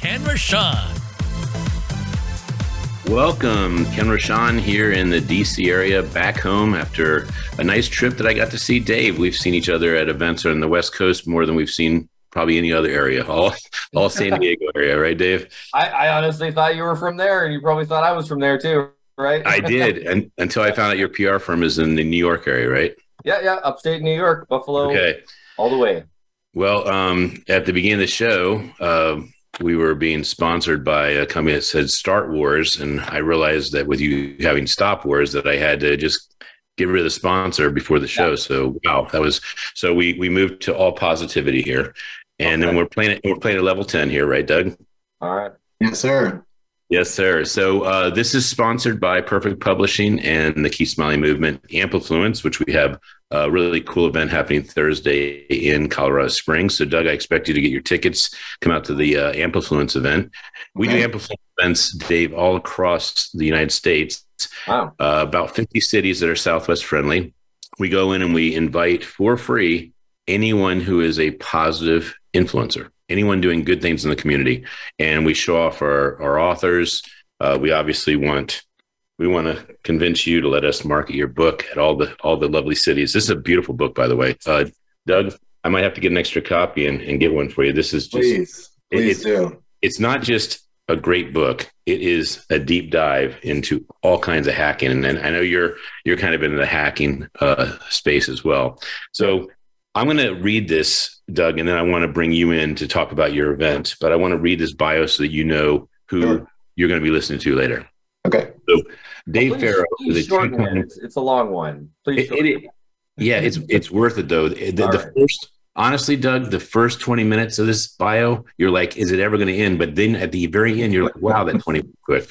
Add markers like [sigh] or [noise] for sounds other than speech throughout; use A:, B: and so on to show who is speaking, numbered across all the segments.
A: Ken Rochon.
B: Welcome, Ken Rochon here in the DC area, back home after a nice trip that I got to see Dave. We've seen each other at events on the West Coast more than we've seen probably any other area, all all San [laughs] Diego area, right, Dave?
C: I, I honestly thought you were from there, and you probably thought I was from there too, right?
B: I did, [laughs] and until I found out your PR firm is in the New York area, right?
C: Yeah, yeah, upstate New York, Buffalo, okay, all the way.
B: Well, um, at the beginning of the show. Uh, we were being sponsored by a company that said Start Wars, and I realized that with you having Stop Wars, that I had to just get rid of the sponsor before the show. So wow, that was so we we moved to all positivity here, and okay. then we're playing it. we're playing at level ten here, right, Doug?
C: All right.
D: Yes, sir.
B: Yes, sir. So uh, this is sponsored by Perfect Publishing and the Keep Smiling Movement, Amplifluence, which we have a really cool event happening Thursday in Colorado Springs. So, Doug, I expect you to get your tickets. Come out to the uh, Amplifluence event. We okay. do Amplifluence events, Dave, all across the United States. Wow. Uh, about 50 cities that are Southwest friendly. We go in and we invite for free anyone who is a positive influencer anyone doing good things in the community. And we show off our, our authors. Uh, we obviously want we want to convince you to let us market your book at all the all the lovely cities. This is a beautiful book, by the way. Uh, Doug, I might have to get an extra copy and, and get one for you. This is just
D: please, please
B: it's,
D: do.
B: It's not just a great book. It is a deep dive into all kinds of hacking, and, and I know you're you're kind of in the hacking uh, space as well. So I'm going to read this, Doug, and then I want to bring you in to talk about your event. But I want to read this bio so that you know who sure. you're going to be listening to later. Dave please,
C: Farrow please is a short. It's, it's, a long one. Please.
B: It, it, yeah, it's it's worth it though. The, the right. first, honestly, Doug, the first 20 minutes of this bio, you're like, is it ever going to end? But then at the very end, you're like, wow, that 20 quick.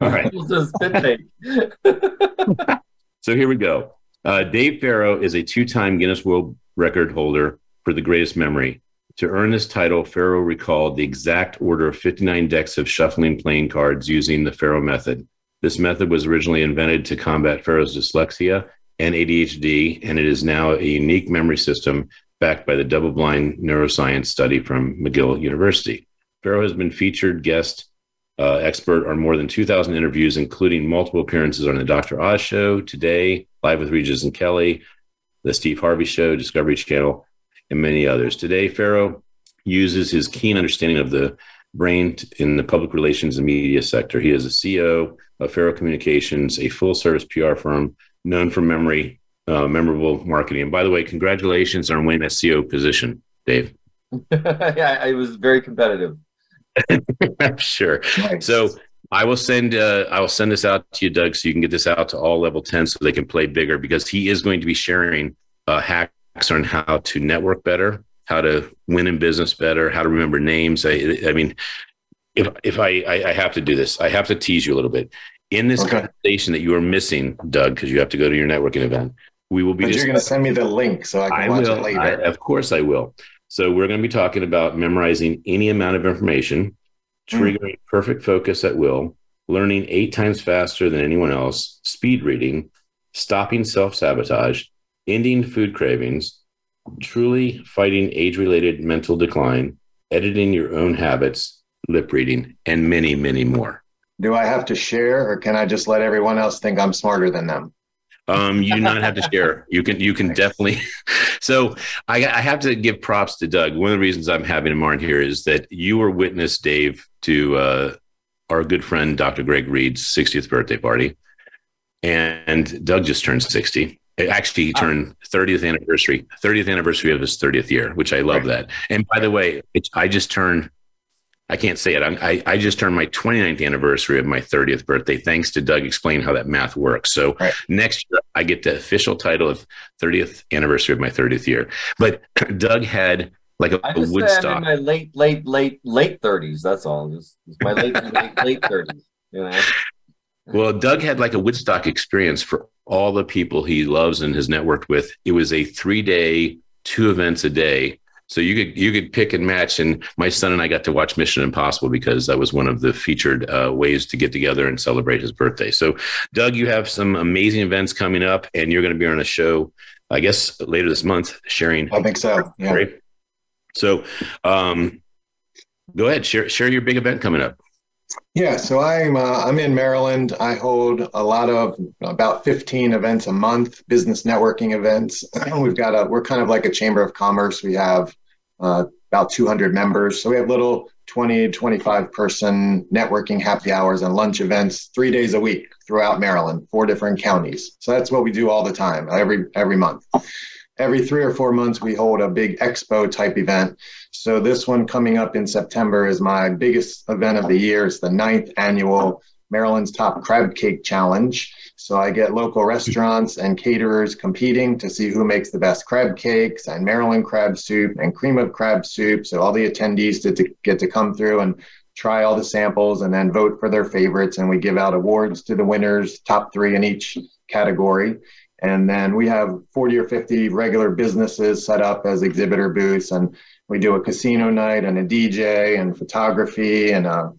B: All right. [laughs] [laughs] so here we go. Uh, Dave Farrow is a two-time Guinness World record holder for the greatest memory. To earn this title, Farrow recalled the exact order of 59 decks of shuffling playing cards using the Farrow method. This method was originally invented to combat Farrow's dyslexia and ADHD, and it is now a unique memory system backed by the double blind neuroscience study from McGill University. Farrow has been featured guest uh, expert on more than 2,000 interviews, including multiple appearances on the Dr. Oz Show, Today, Live with Regis and Kelly, The Steve Harvey Show, Discovery Channel, and many others. Today, Farrow uses his keen understanding of the brain in the public relations and media sector. He is a CEO of Farrow Communications, a full service PR firm known for memory, uh, memorable marketing. And by the way, congratulations on winning that CEO position, Dave. [laughs]
C: yeah, it was very competitive. [laughs]
B: sure. Nice. So I will send uh, I will send this out to you, Doug, so you can get this out to all level 10 so they can play bigger because he is going to be sharing uh, hacks on how to network better, how to win in business better, how to remember names. I, I mean, if if I, I, I have to do this, I have to tease you a little bit. In this okay. conversation that you are missing, Doug, because you have to go to your networking event, we will be.
D: But you're going to send me the link so I can I watch
B: will,
D: it later.
B: I, of course, I will. So we're going to be talking about memorizing any amount of information, hmm. triggering mm. perfect focus at will, learning eight times faster than anyone else, speed reading, stopping self sabotage, ending food cravings, truly fighting age related mental decline, editing your own habits, lip reading, and many, many more.
D: Do I have to share or can I just let everyone else think I'm smarter than them?
B: Um, you do not have to share. You can you can definitely. [laughs] So I, I have to give props to Doug. One of the reasons I'm having him on here is that you were witness, Dave, to uh, our good friend Dr. Greg Reid's 60th birthday party, and Doug just turned 60. Actually, he turned 30th anniversary, 30th anniversary of his 30th year, which I love right. that. And by the way, I just turned I can't say it. I, I just turned my 29th anniversary of my 30th birthday, thanks to Doug explain how that math works. So right. next year, I get the official title of 30th anniversary of my 30th year. But [clears throat] Doug had like a,
C: I
B: a
C: just I'm
B: Woodstock.
C: in my late, late, late, late thirties. That's all. Just, just my late, late, late thirties. You know.
B: Well, Doug had like a Woodstock experience for all the people he loves and has networked with. It was a three day, two events a day. So you could you could pick and match. And my son and I got to watch Mission Impossible because that was one of the featured uh, ways to get together and celebrate his birthday. So, Doug, you have some amazing events coming up, and you're going to be on a show, I guess, later this month, sharing.
D: I think so. Yeah.
B: Great. So, um, go ahead, share share your big event coming up.
D: Yeah, so I'm uh, I'm in Maryland. I hold a lot of about 15 events a month, business networking events. [clears throat] We've got a we're kind of like a chamber of commerce. We have uh, about 200 members, so we have little 20 25 person networking happy hours and lunch events three days a week throughout Maryland, four different counties. So that's what we do all the time, every every month. Every three or four months, we hold a big expo type event. So this one coming up in September is my biggest event of the year. It's the ninth annual Maryland's Top Crab Cake Challenge. So I get local restaurants and caterers competing to see who makes the best crab cakes and Maryland crab soup and cream of crab soup. So all the attendees get to, get to come through and try all the samples and then vote for their favorites. And we give out awards to the winners, top three in each category. And then we have 40 or 50 regular businesses set up as exhibitor booths. And we do a casino night and a DJ and photography and a,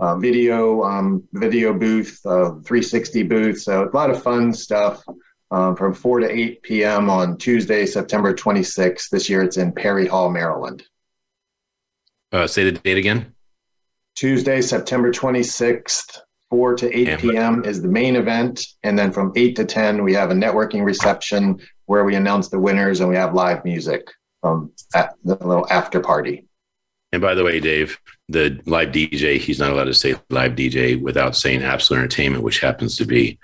D: a video um, video booth, uh, 360 booth. So a lot of fun stuff um, from 4 to 8 p.m. on Tuesday, September 26th. This year it's in Perry Hall, Maryland.
B: Uh, say the date again.
D: Tuesday, September 26th, 4 to 8
B: Yeah.
D: p.m. is the main event. And then from 8 to 10, we have a networking reception where we announce the winners and we have live music um, at the little after party.
B: And by the way, Dave, the live DJ, he's not allowed to say live DJ without saying Absolute Entertainment, which happens to be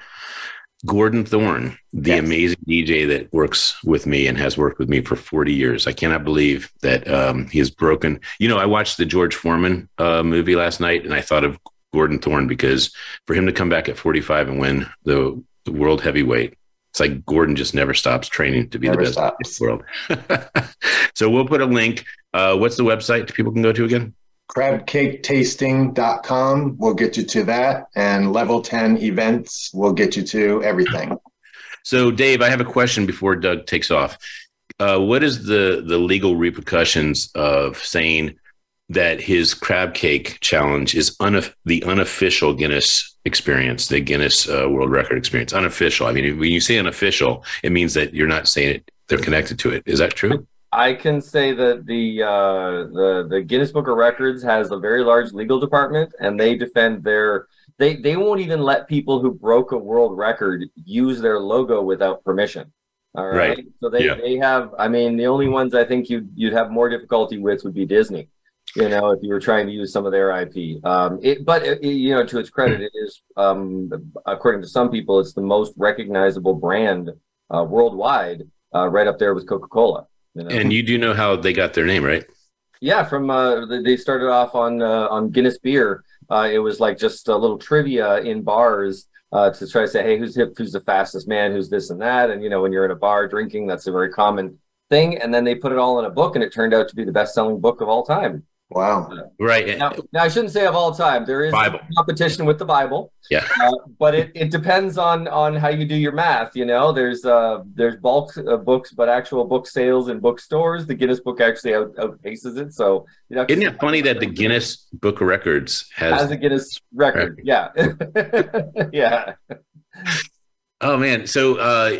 B: Gordon Thorne, the
D: Yes.
B: amazing DJ that works with me and has worked with me for 40 years. I cannot believe that um, he has broken. You know, I watched the George Foreman uh, movie last night and I thought of Gordon Thorne because for him to come back at 45 and win the, the world heavyweight, it's like Gordon just never stops training to be
D: Never
B: the best
D: stops.
B: in the world. [laughs] so we'll put a link. Uh, what's the website people can go to again?
D: crabcaketasting.com will get you to that and level 10 events will get you to everything
B: So, Dave, I have a question before Doug takes off. Uh, what is the the legal repercussions of saying that his crab cake challenge is unof- the unofficial Guinness experience, the Guinness uh, World Record experience? Unofficial. I mean, when you say unofficial, it means that you're not saying it; they're connected to it. Is that true?
C: I can say that the uh, the the Guinness Book of Records has a very large legal department, and they defend their. They they won't even let people who broke a world record use their logo without permission. All right.
B: Right.
C: So they
B: Yeah.
C: they have. I mean, the only ones I think you you'd have more difficulty with would be Disney. You know, if you were trying to use some of their IP. Um, it, but it, you know, to its credit, it is um, according to some people, it's the most recognizable brand uh, worldwide, uh, right up there with Coca Cola. You know?
B: And you do know how they got their name, right?
C: Yeah, from uh, they- started off on uh, on Guinness beer. Uh, it was like just a little trivia in bars uh, to try to say, hey, who's hip, who's the fastest man, who's this and that, and you know, when you're in a bar drinking, that's a very common thing. And then they put it all in a book, and it turned out to be the best selling book of all time.
D: Wow
B: Right.
C: Now, now I shouldn't say of all time. There is
B: Bible.
C: competition with the Bible.
B: Yeah.
C: Uh, but it, it depends on on how you do your math. You know, there's uh there's bulk uh, books, but actual book sales in bookstores, the Guinness Book actually out, outpaces it. So you know,
B: Isn't it funny that the Guinness Book of Records has
C: has a Guinness record? Yeah, [laughs] yeah.
B: Oh man, so uh,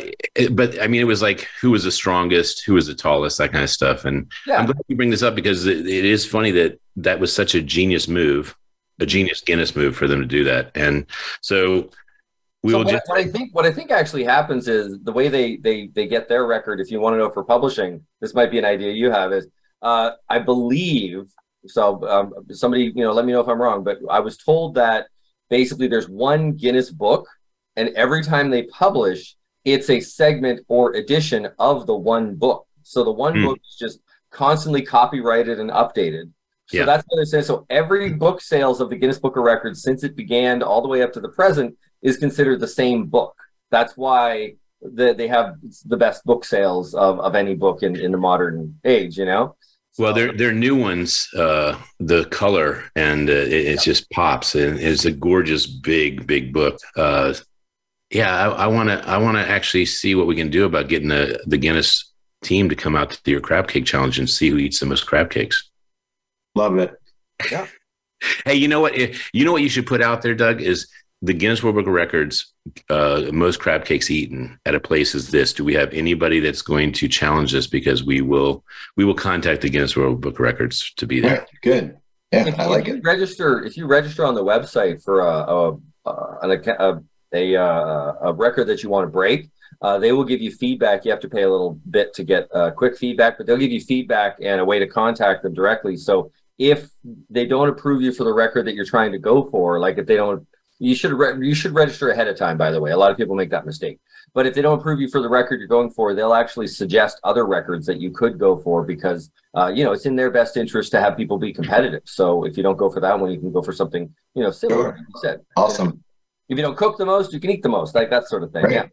B: but I mean, it was like who was the strongest, who was the tallest, that kind of stuff. And
C: Yeah.
B: I'm glad you bring this up because it, it is funny that that was such a genius move, a genius Guinness move for them to do that. And so we
C: so
B: will
C: what,
B: just
C: what I think what I think actually happens is the way they they they get their record. If you want to know for publishing, this might be an idea you have. Is uh, I believe so. Um, somebody you know, let me know if I'm wrong, but I was told that basically there's one Guinness book, and every time they publish, it's a segment or edition of the one book. So the one
B: Hmm.
C: book is just constantly copyrighted and updated. So
B: Yeah.
C: that's what they're saying. So every book sales of the Guinness Book of Records since it began all the way up to the present is considered the same book. That's why the, they have the best book sales of, of any book in, in the modern age, you know?
B: Well, they're they're new ones. Uh, the color and uh, it, it, just pops, and it's a gorgeous, big, big book. Uh, yeah, I want to I want to actually see what we can do about getting the the Guinness team to come out to your crab cake challenge and see who eats the most crab cakes.
D: Love it.
C: Yeah. [laughs]
B: hey, you know what? You know what you should put out there, Doug, is the Guinness World Book of Records uh, most crab cakes eaten at a place is this. Do we have anybody that's going to challenge this? Because we will we will contact the Guinness World Book of Records to be there.
D: Yeah, good. Yeah,
C: if,
D: I like
C: it.
D: it.
C: Register if you register on the website for a a, a, a, a record that you want to break. Uh, they will give you feedback. You have to pay a little bit to get uh, quick feedback, but they'll give you feedback and a way to contact them directly. So if they don't approve you for the record that you're trying to go for, like if they don't, you should re- you should register ahead of time. By the way, a lot of people make that mistake. But if they don't approve you for the record you're going for, they'll actually suggest other records that you could go for because uh, you know it's in their best interest to have people be competitive. So if you don't go for that one, you can go for something you know similar. Sure. Like you said
D: awesome.
C: If you don't cook the most, you can eat the most, like that sort of thing. Right. Yeah.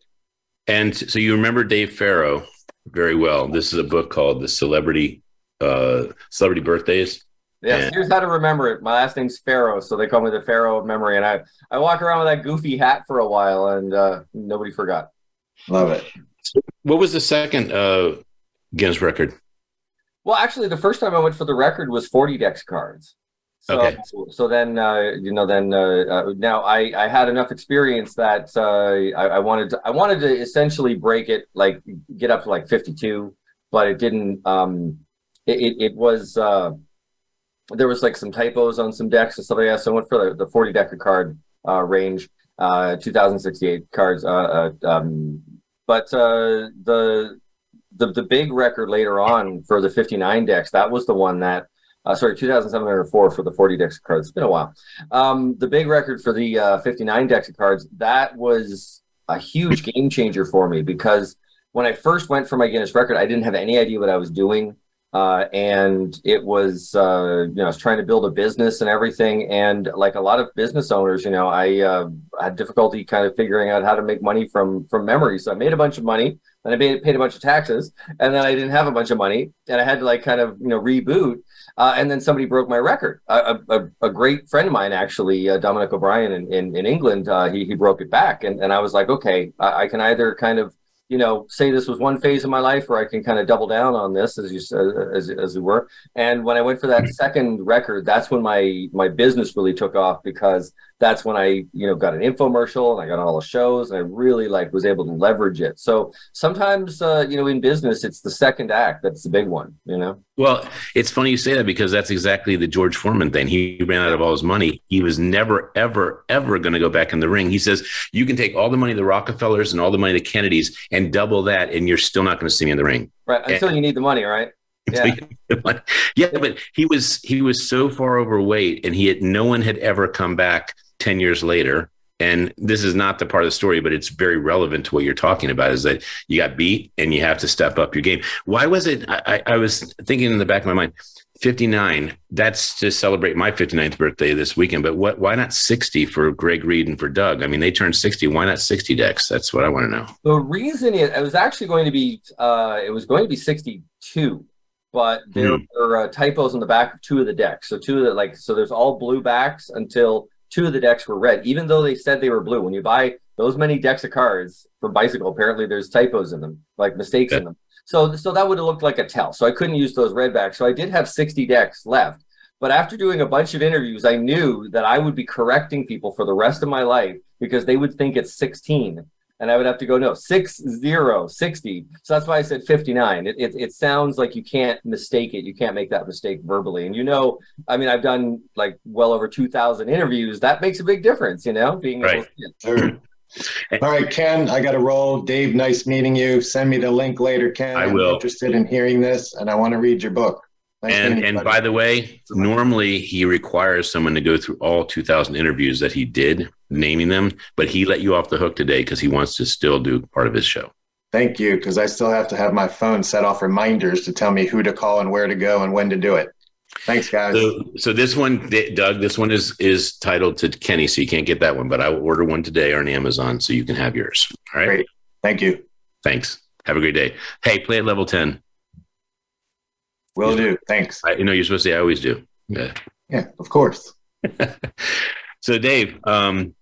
B: And so you remember Dave Farrow very well. This is a book called The Celebrity uh, Celebrity Birthdays.
C: Yes, and, here's how to remember it. My last name's Pharaoh, so they call me the Pharaoh of memory. And I, I walk around with that goofy hat for a while, and uh, nobody forgot.
D: Love it.
B: What was the second uh, Guinness record?
C: Well, actually, the first time I went for the record was 40 Dex cards. So, okay. so then, uh, you know, then uh, uh, now I, I had enough experience that uh, I, I, wanted to, I wanted to essentially break it, like get up to like 52, but it didn't, um, it, it, it was, uh, there was like some typos on some decks and stuff like that. So I went for the, the 40 deck of card uh, range, uh, 2068 cards. Uh, uh, um, but uh, the, the the big record later on for the 59 decks, that was the one that, uh, sorry, 2,704 for the 40 decks of cards. It's been a while. Um, the big record for the uh, 59 decks of cards, that was a huge game changer for me because when I first went for my Guinness record, I didn't have any idea what I was doing. Uh, and it was uh, you know I was trying to build a business and everything, and like a lot of business owners, you know, I uh, had difficulty kind of figuring out how to make money from from memory. So I made a bunch of money, and I paid, paid a bunch of taxes, and then I didn't have a bunch of money, and I had to like kind of you know reboot. Uh, and then somebody broke my record. A, a, a great friend of mine, actually, uh, Dominic O'Brien in, in, in England, uh, he, he broke it back. And, and I was like, okay, I, I can either kind of you know, say this was one phase of my life, or I can kind of double down on this, as you said, as as it were. And when I went for that second record, that's when my my business really took off because that's when I, you know, got an infomercial and I got all the shows and I really like was able to leverage it. So sometimes, uh, you know, in business, it's the second act that's the big one, you know?
B: Well, it's funny you say that because that's exactly the George Foreman thing. He ran out of all his money. He was never, ever, ever going to go back in the ring. He says, you can take all the money of the Rockefellers and all the money of the Kennedys and double that, and you're still not going to see me in the ring.
C: Right. Until and, you need the money, right? [laughs]
B: Yeah. yeah, but he was he was so far overweight, and he had no one had ever come back 10 years later. And this is not the part of the story but it's very relevant to what you're talking about is that you got beat and you have to step up your game. Why was it i, I was thinking in the back of my mind 59 that's to celebrate my 59th birthday this weekend but what why not 60 for greg Reid and for doug? I mean they turned 60 why not 60 decks? That's what i want to know.
C: The reason is it was actually going to be uh it was going to be 62 but there mm. were uh, typos on the back of two of the decks. So two of the like so there's all blue backs until two of the decks were red, even though they said they were blue. When you buy those many decks of cards for bicycle, apparently there's typos in them, like mistakes yeah. in them. So, so that would have looked like a tell. So I couldn't use those red backs. So I did have 60 decks left. But after doing a bunch of interviews, I knew that I would be correcting people for the rest of my life because they would think it's 16 and I would have to go no six zero sixty. So that's why I said fifty nine. It, it it sounds like you can't mistake it. You can't make that mistake verbally. And you know, I mean, I've done like well over two thousand interviews. That makes a big difference. You know, being
B: right.
D: Sure. All right, Ken, I got to roll. Dave, nice meeting you. Send me the link later, Ken.
B: I will.
D: I'm interested in hearing this, and I want to read your book.
B: And and by the way, normally he requires someone to go through all 2,000 interviews that he did, naming them, but he let you off the hook today because he wants to still do part of his show.
D: Thank you, because I still have to have my phone set off reminders to tell me who to call and where to go and when to do it. Thanks, guys.
B: So, so this one, Doug, this one is is titled to Kenny, so you can't get that one, but I will order one today on Amazon so you can have yours. All right. Great.
D: Thank you.
B: Thanks. Have a great day. Hey, play at level 10.
D: Will do. Thanks.
B: I, you know, you're supposed to say I always do. Yeah.
D: Yeah, of course. [laughs]
B: so, Dave, um,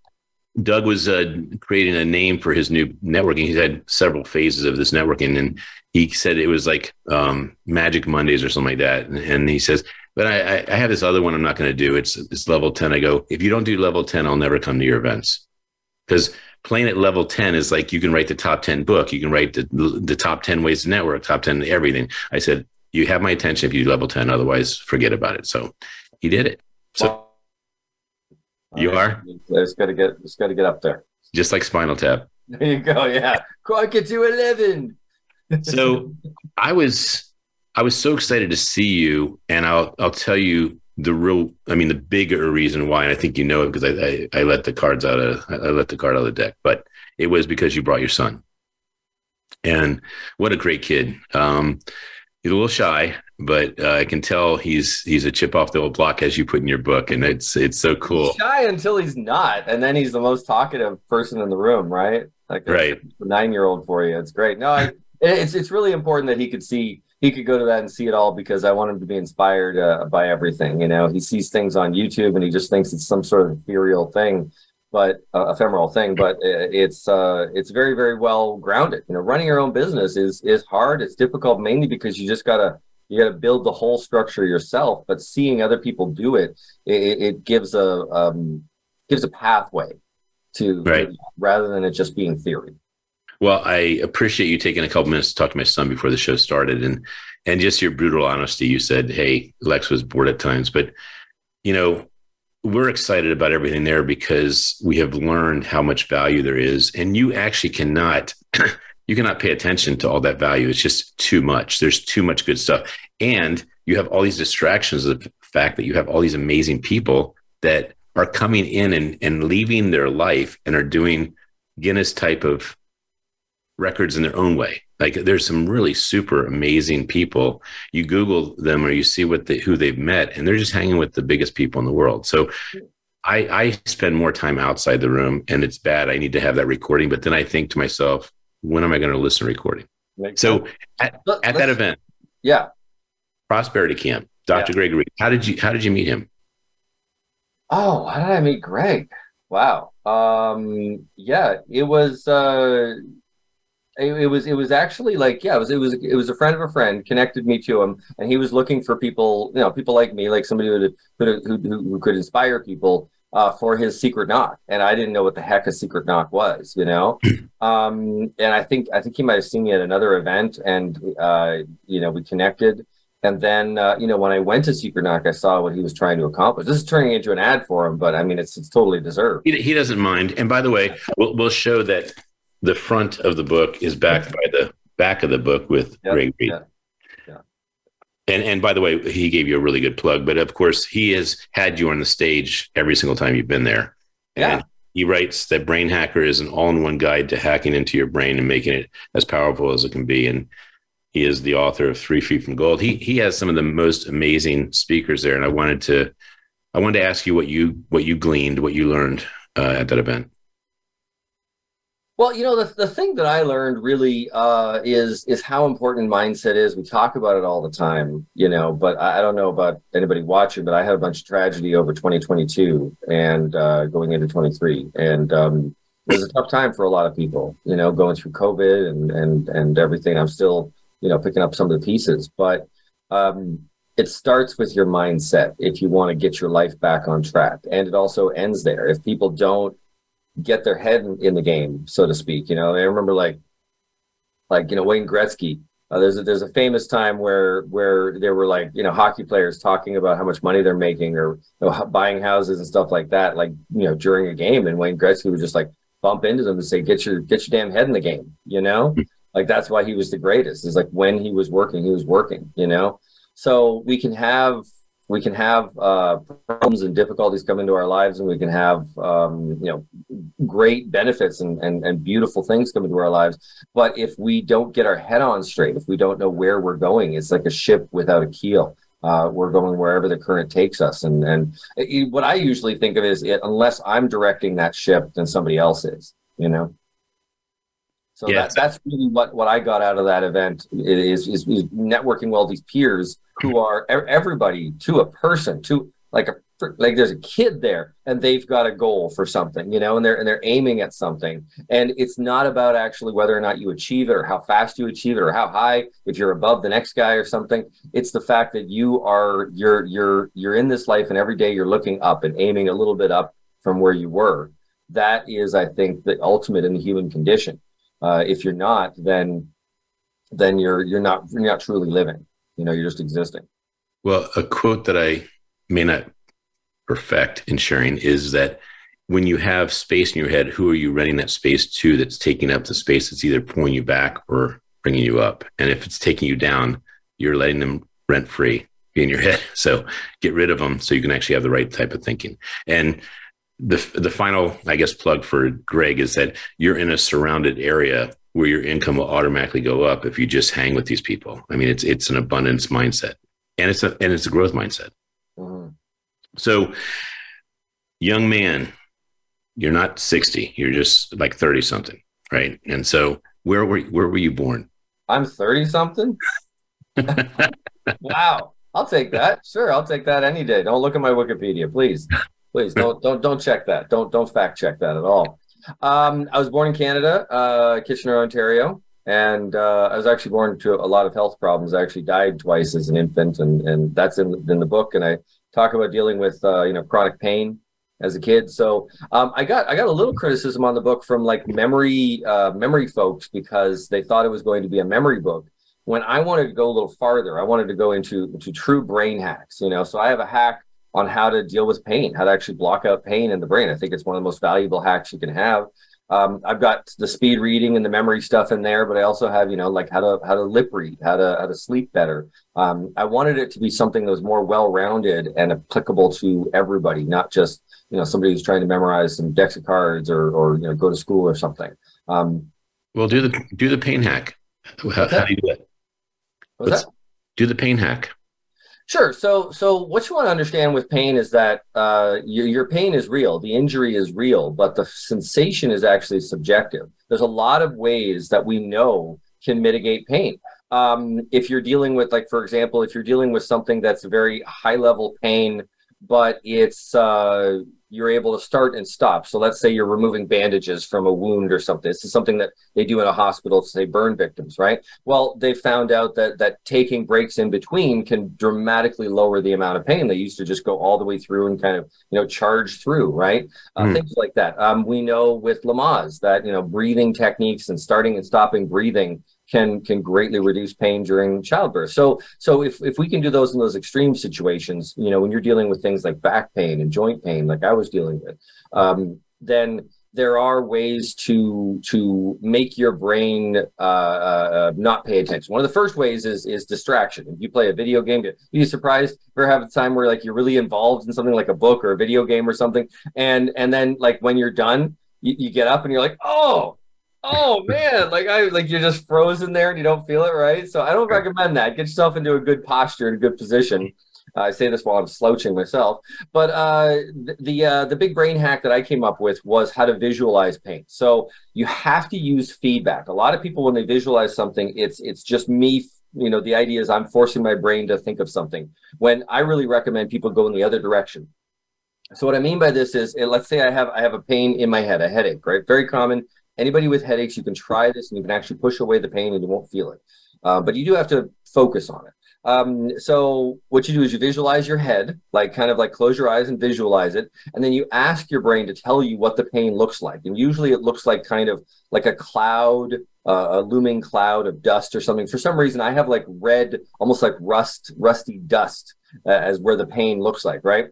B: Doug was uh, creating a name for his new networking. He's had several phases of this networking, and he said it was like um, Magic Mondays or something like that. And, and he says, "But I, I, have this other one I'm not going to do. It's it's level ten. I go, if you don't do level ten, I'll never come to your events because playing at level 10 is like you can write the top 10 book you can write the, the top 10 ways to network top 10 everything i said you have my attention if you level 10 otherwise forget about it. So he did it. So you are?
C: It's got to get it's got to get up there.
B: Just like spinal tap.
C: There you go yeah. Crank it to 11 [laughs]
B: so i was i was so excited to see you and i'll i'll tell you the real i mean the bigger reason why and i think you know it because I, I, I let the cards out of i let the card out of the deck but it was because you brought your son. And what a great kid. Um he's a little shy but uh, i can tell he's he's a chip off the old block as you put in your book and it's it's so cool.
C: he's shy until he's not and then he's the most talkative person in the room right? Like
B: right.
C: nine year old for you. It's great. No I, it's it's really important that he could see he could go to that and see it all because I want him to be inspired uh, by everything. You know, he sees things on YouTube and he just thinks it's some sort of ethereal thing, but uh, ephemeral thing. But it's uh, it's very very well grounded. You know, running your own business is is hard. It's difficult mainly because you just gotta you got to build the whole structure yourself but seeing other people do it it, it gives a um, gives a pathway to
B: right.
C: rather than it just being theory
B: well, I appreciate you taking a couple minutes to talk to my son before the show started, and and just your brutal honesty. You said, "Hey, Lex was bored at times," but you know, we're excited about everything there because we have learned how much value there is, and you actually cannot. [clears throat] you cannot pay attention to all that value. It's just too much. There's too much good stuff. And you have all these distractions of the fact that you have all these amazing people that are coming in and, and leaving their life and are doing Guinness type of records in their own way. Like there's some really super amazing people. You Google them or you see what they, who they've met, and they're just hanging with the biggest people in the world. So I, I spend more time outside the room, and it's bad. I need to have that recording, but then I think to myself, when am I going to listen to recording? Makes so at, at that event,
C: yeah,
B: Prosperity Camp, Dr. Yeah. Greg Reid, how did you how did you meet him?
C: Oh, how did I meet Greg? Wow. Um, yeah, it was uh it, it, was it was actually like yeah it was it was it was a friend of a friend connected me to him and he was looking for people you know people like me like somebody who who, who, who could inspire people uh, for his secret knock. And I didn't know what the heck a secret knock was you know? [clears throat] Um, and I think I think he might have seen me at another event and uh, you know we connected. And then uh, you know when I went to Secret Knock I saw what he was trying to accomplish. This is turning into an ad for him but I mean it's it's totally deserved.
B: He, he doesn't mind. And by the way we'll, we'll show that the front of the book is backed by the back of the book with yep, Greg Reid. Yeah, yeah. And and by the way, he gave you a really good plug, but of course he has had you on the stage every single time you've been there.
C: Yeah.
B: He writes that Brain Hacker is an all-in-one guide to hacking into your brain and making it as powerful as it can be. And he is the author of Three Feet from Gold. He he has some of the most amazing speakers there, and I wanted to I wanted to ask you what you what you gleaned, what you learned uh, at that event.
C: Well, you know, the, the thing that I learned really uh, is is how important mindset is. We talk about it all the time, you know, but I, I, don't know about anybody watching, but I had a bunch of tragedy over 2022 and uh, going into 23. And um, it was a tough time for a lot of people, you know, going through COVID and and and everything. I'm still, you know, picking up some of the pieces, but um, it starts with your mindset if you want to get your life back on track. And it also ends there. If people don't get their head in, in, the game, so to speak. You know, I remember like, like you know Wayne Gretzky. Uh, there's a, there's a famous time where where there were like you know hockey players talking about how much money they're making or you know, buying houses and stuff like that. Like you know during a game, and Wayne Gretzky would just like bump into them and say, "Get your get your damn head in the game." You know, hmm. like that's why he was the greatest. Is like when he was working, he was working. You know, so we can have we can have uh, problems and difficulties come into our lives and we can have um, you know great benefits and, and, and beautiful things come into our lives. But if we don't get our head on straight if we don't know where we're going it's like a ship without a keel. Uh, we're going wherever the current takes us. And and it, what i usually think of is it, unless i'm directing that ship then somebody else is you know So yeah, that, that's really what, what I got out of that event is, is, is networking well these peers who are everybody to a person to like a like there's a kid there and they've got a goal for something you know and they're and they're aiming at something. And it's not about actually whether or not you achieve it or how fast you achieve it or how high if you're above the next guy or something. It's the fact that you are you're you're you're in this life and every day you're looking up and aiming a little bit up from where you were. That is i think the ultimate in the human condition uh, if you're not then then you're you're not you're not truly living you know you're just existing
B: well a quote that i may not perfect in sharing is that when you have space in your head, who are you renting that space to that's taking up the space that's either pulling you back or bringing you up? And if it's taking you down, you're letting them rent free in your [laughs] head. So get rid of them so you can actually have the right type of thinking. And the the final, I guess, plug for Greg is that you're in a surrounded area where your income will automatically go up if you just hang with these people. I mean, it's it's an abundance mindset, and it's a and it's a growth mindset. Mm-hmm. So, young man, you're not 60, you're just like 30 something, right? And so, where were where were you born?
C: I'm 30 something. [laughs] wow. I'll take that. Sure, I'll take that any day. Don't look at my Wikipedia, please. Please don't don't don't check that. Don't don't fact check that at all. Um, I was born in Canada, uh, Kitchener, Ontario, and uh, I was actually born to a lot of health problems. I actually died twice as an infant, and and that's in in the book. And I talk about dealing with uh, you know chronic pain as a kid. So um, I got I got a little criticism on the book from like memory uh, memory folks because they thought it was going to be a memory book. When I wanted to go a little farther, I wanted to go into into true brain hacks. You know, so I have a hack on how to deal with pain, how to actually block out pain in the brain. I think it's one of the most valuable hacks you can have. Um, I've got the speed reading and the memory stuff in there, but I also have, you know, like how to how to lip read, how to how to sleep better. Um, I wanted it to be something that was more well-rounded and applicable to everybody, not just you know somebody who's trying to memorize some decks of cards or or you know go to school or something. Um,
B: well, do the do the pain hack. How, how do you do that?
C: What's that?
B: Do the pain hack.
C: Sure. So, so what you want to understand with pain is that uh, your, your pain is real, the injury is real, but the sensation is actually subjective. There's a lot of ways that we know can mitigate pain. Um, if you're dealing with, like, for example, if you're dealing with something that's very high level pain, but it's uh, you're able to start and stop. So let's say you're removing bandages from a wound or something. This is something that they do in a hospital to say burn victims, right? Well, they found out that that taking breaks in between can dramatically lower the amount of pain. They used to just go all the way through and kind of you know charge through, right? Uh, mm. Things like that. Um, we know with Lamaze that you know breathing techniques and starting and stopping breathing can can greatly reduce pain during childbirth. So so if if we can do those in those extreme situations, you know, when you're dealing with things like back pain and joint pain, like I was dealing with, um, then there are ways to to make your brain uh, uh, not pay attention. One of the first ways is is distraction. If you play a video game, you'd be surprised ever have a time where like you're really involved in something like a book or a video game or something, and and then like when you're done, you, you get up and you're like, oh, oh man, like I like you're just frozen there and you don't feel it, right? So I don't recommend that. Get yourself into a good posture and a good position. Uh, I say this while I'm slouching myself, but uh, the uh, the big brain hack that I came up with was how to visualize pain. So you have to use feedback. A lot of people, when they visualize something, it's it's just me. You know, the idea is I'm forcing my brain to think of something. When I really recommend people go in the other direction. So what I mean by this is, let's say I have I have a pain in my head, a headache, right? Very common anybody with headaches, you can try this and you can actually push away the pain and you won't feel it. Uh, but you do have to focus on it. Um, so what you do is you visualize your head, like kind of like close your eyes and visualize it, and then you ask your brain to tell you what the pain looks like. And usually it looks like kind of like a cloud, uh, a looming cloud of dust or something. For some reason, I have like red, almost like rust, rusty dust uh, as where the pain looks like, right?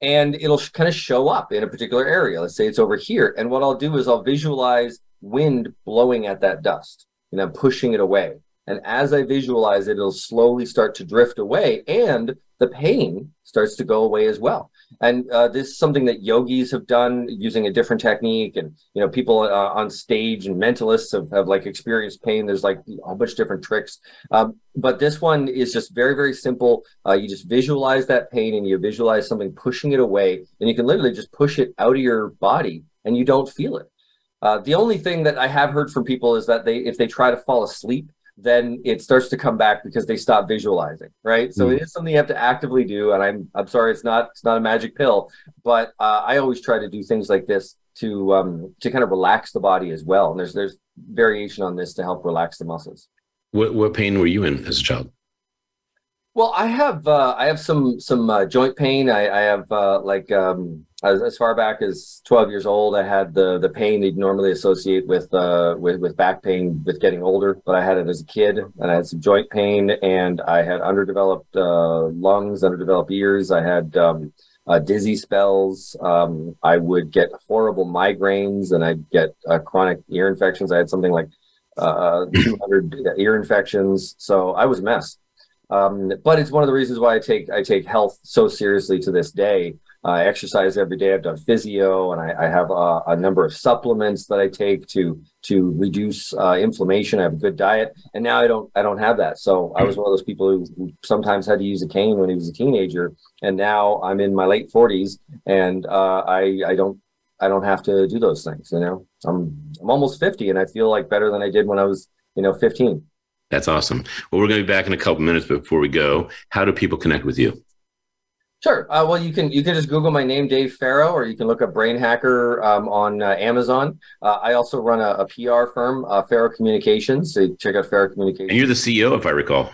C: And it'll kind of show up in a particular area. Let's say it's over here. And what I'll do is I'll visualize wind blowing at that dust and I'm pushing it away. And as I visualize it, it'll slowly start to drift away and the pain starts to go away as well. And uh, this is something that yogis have done using a different technique. And, you know, people uh, on stage and mentalists have, have like experienced pain. There's like a bunch of different tricks. Um, but this one is just very, very simple. Uh, you just visualize that pain and you visualize something pushing it away. And you can literally just push it out of your body and you don't feel it. Uh, the only thing that I have heard from people is that they, if they try to fall asleep, then it starts to come back because they stop visualizing, right? So mm. it is something you have to actively do. And I'm I'm sorry, it's not it's not a magic pill, but uh, I always try to do things like this to um, to kind of relax the body as well. And there's there's variation on this to help relax the muscles.
B: What what pain were you in as a child?
C: Well, I have uh, I have some some uh, joint pain. I, I have uh, like um, as, as, far back as 12 years old, I had the the pain you'd normally associate with uh, with with back pain with getting older. But I had it as a kid, and I had some joint pain, and I had underdeveloped uh, lungs, underdeveloped ears. I had um, uh, dizzy spells. Um, I would get horrible migraines, and I'd get chronic ear infections. I had something like [clears throat] 200 ear infections, so I was a mess. Um, but it's one of the reasons why I take I take health so seriously to this day. I exercise every day. I've done physio, and I, I have a, a, number of supplements that I take to to reduce uh, inflammation. I have a good diet, and now I don't I don't have that. So I was one of those people who sometimes had to use a cane when he was a teenager, and now I'm in my late 40s, and uh, I I don't I don't have to do those things. You know, I'm I'm almost 50, and I feel like better than I did when I was you know 15.
B: That's awesome. Well, we're going to be back in a couple minutes, but before we go, how do people connect with you?
C: Sure. Uh, well, you can you can just Google my name, Dave Farrow, or you can look up Brain Hacker um, on uh, Amazon. Uh, I also run a, a PR firm, uh, Farrow Communications. So check out Farrow Communications.
B: And you're the CEO, if I recall.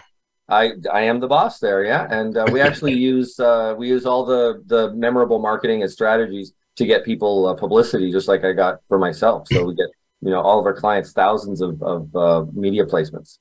C: I I am the boss there, yeah. And uh, we actually [laughs] use uh, we use all the the memorable marketing and strategies to get people uh, publicity, just like I got for myself. So we get you know all of our clients thousands of of media placements.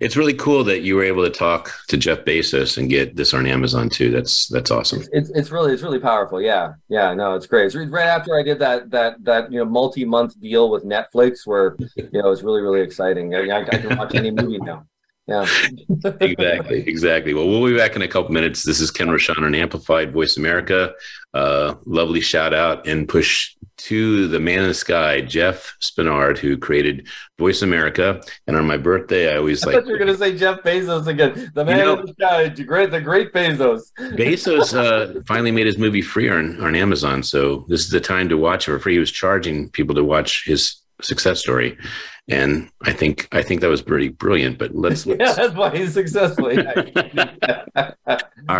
B: It's really cool that you were able to talk to Jeff Bezos and get this on Amazon too. That's that's awesome.
C: It's it's really it's really powerful. Yeah, yeah. No, it's great. It's right after I did that that that you know multi month deal with Netflix, where you know it's really really exciting. I, I can watch any movie now. Yeah. [laughs]
B: exactly. Exactly. Well, we'll be back in a couple minutes. This is Ken Rochon on Amplified Voice America. Uh, lovely shout out and push to the man in the sky, Jeff Spenard, who created Voice America. And on my birthday, I always [laughs]
C: I
B: like.
C: you're going to say Jeff Bezos again. The man you know, in the sky, the great, the great Bezos.
B: Bezos uh, [laughs] finally made his movie free on, on Amazon. So this is the time to watch it for free. He was charging people to watch his success story and I think I think that was pretty brilliant. But let's, [laughs] let's...
C: yeah, that's why he's successful. All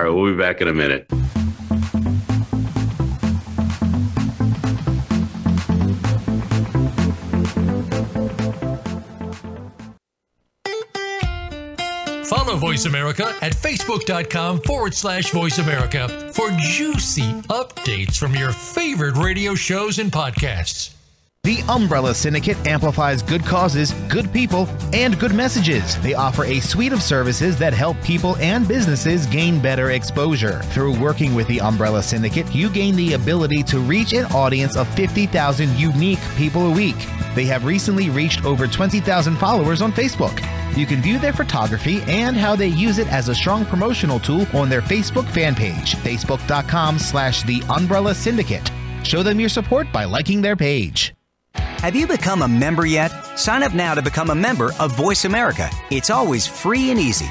B: right, we'll be back in a minute.
A: Follow Voice America at facebook.com forward slash voice America for juicy updates from your favorite radio shows and podcasts.
E: The Umbrella Syndicate amplifies good causes, good people, and good messages. They offer a suite of services that help people and businesses gain better exposure. Through working with the Umbrella Syndicate, you gain the ability to reach an audience of 50,000 unique people a week. They have recently reached over 20,000 followers on Facebook. You can view their photography and how they use it as a strong promotional tool on their Facebook fan page, facebook.com slash the Umbrella Syndicate. Show them your support by liking their page.
F: Have you become a member yet? Sign up now to become a member of Voice America. It's always free and easy.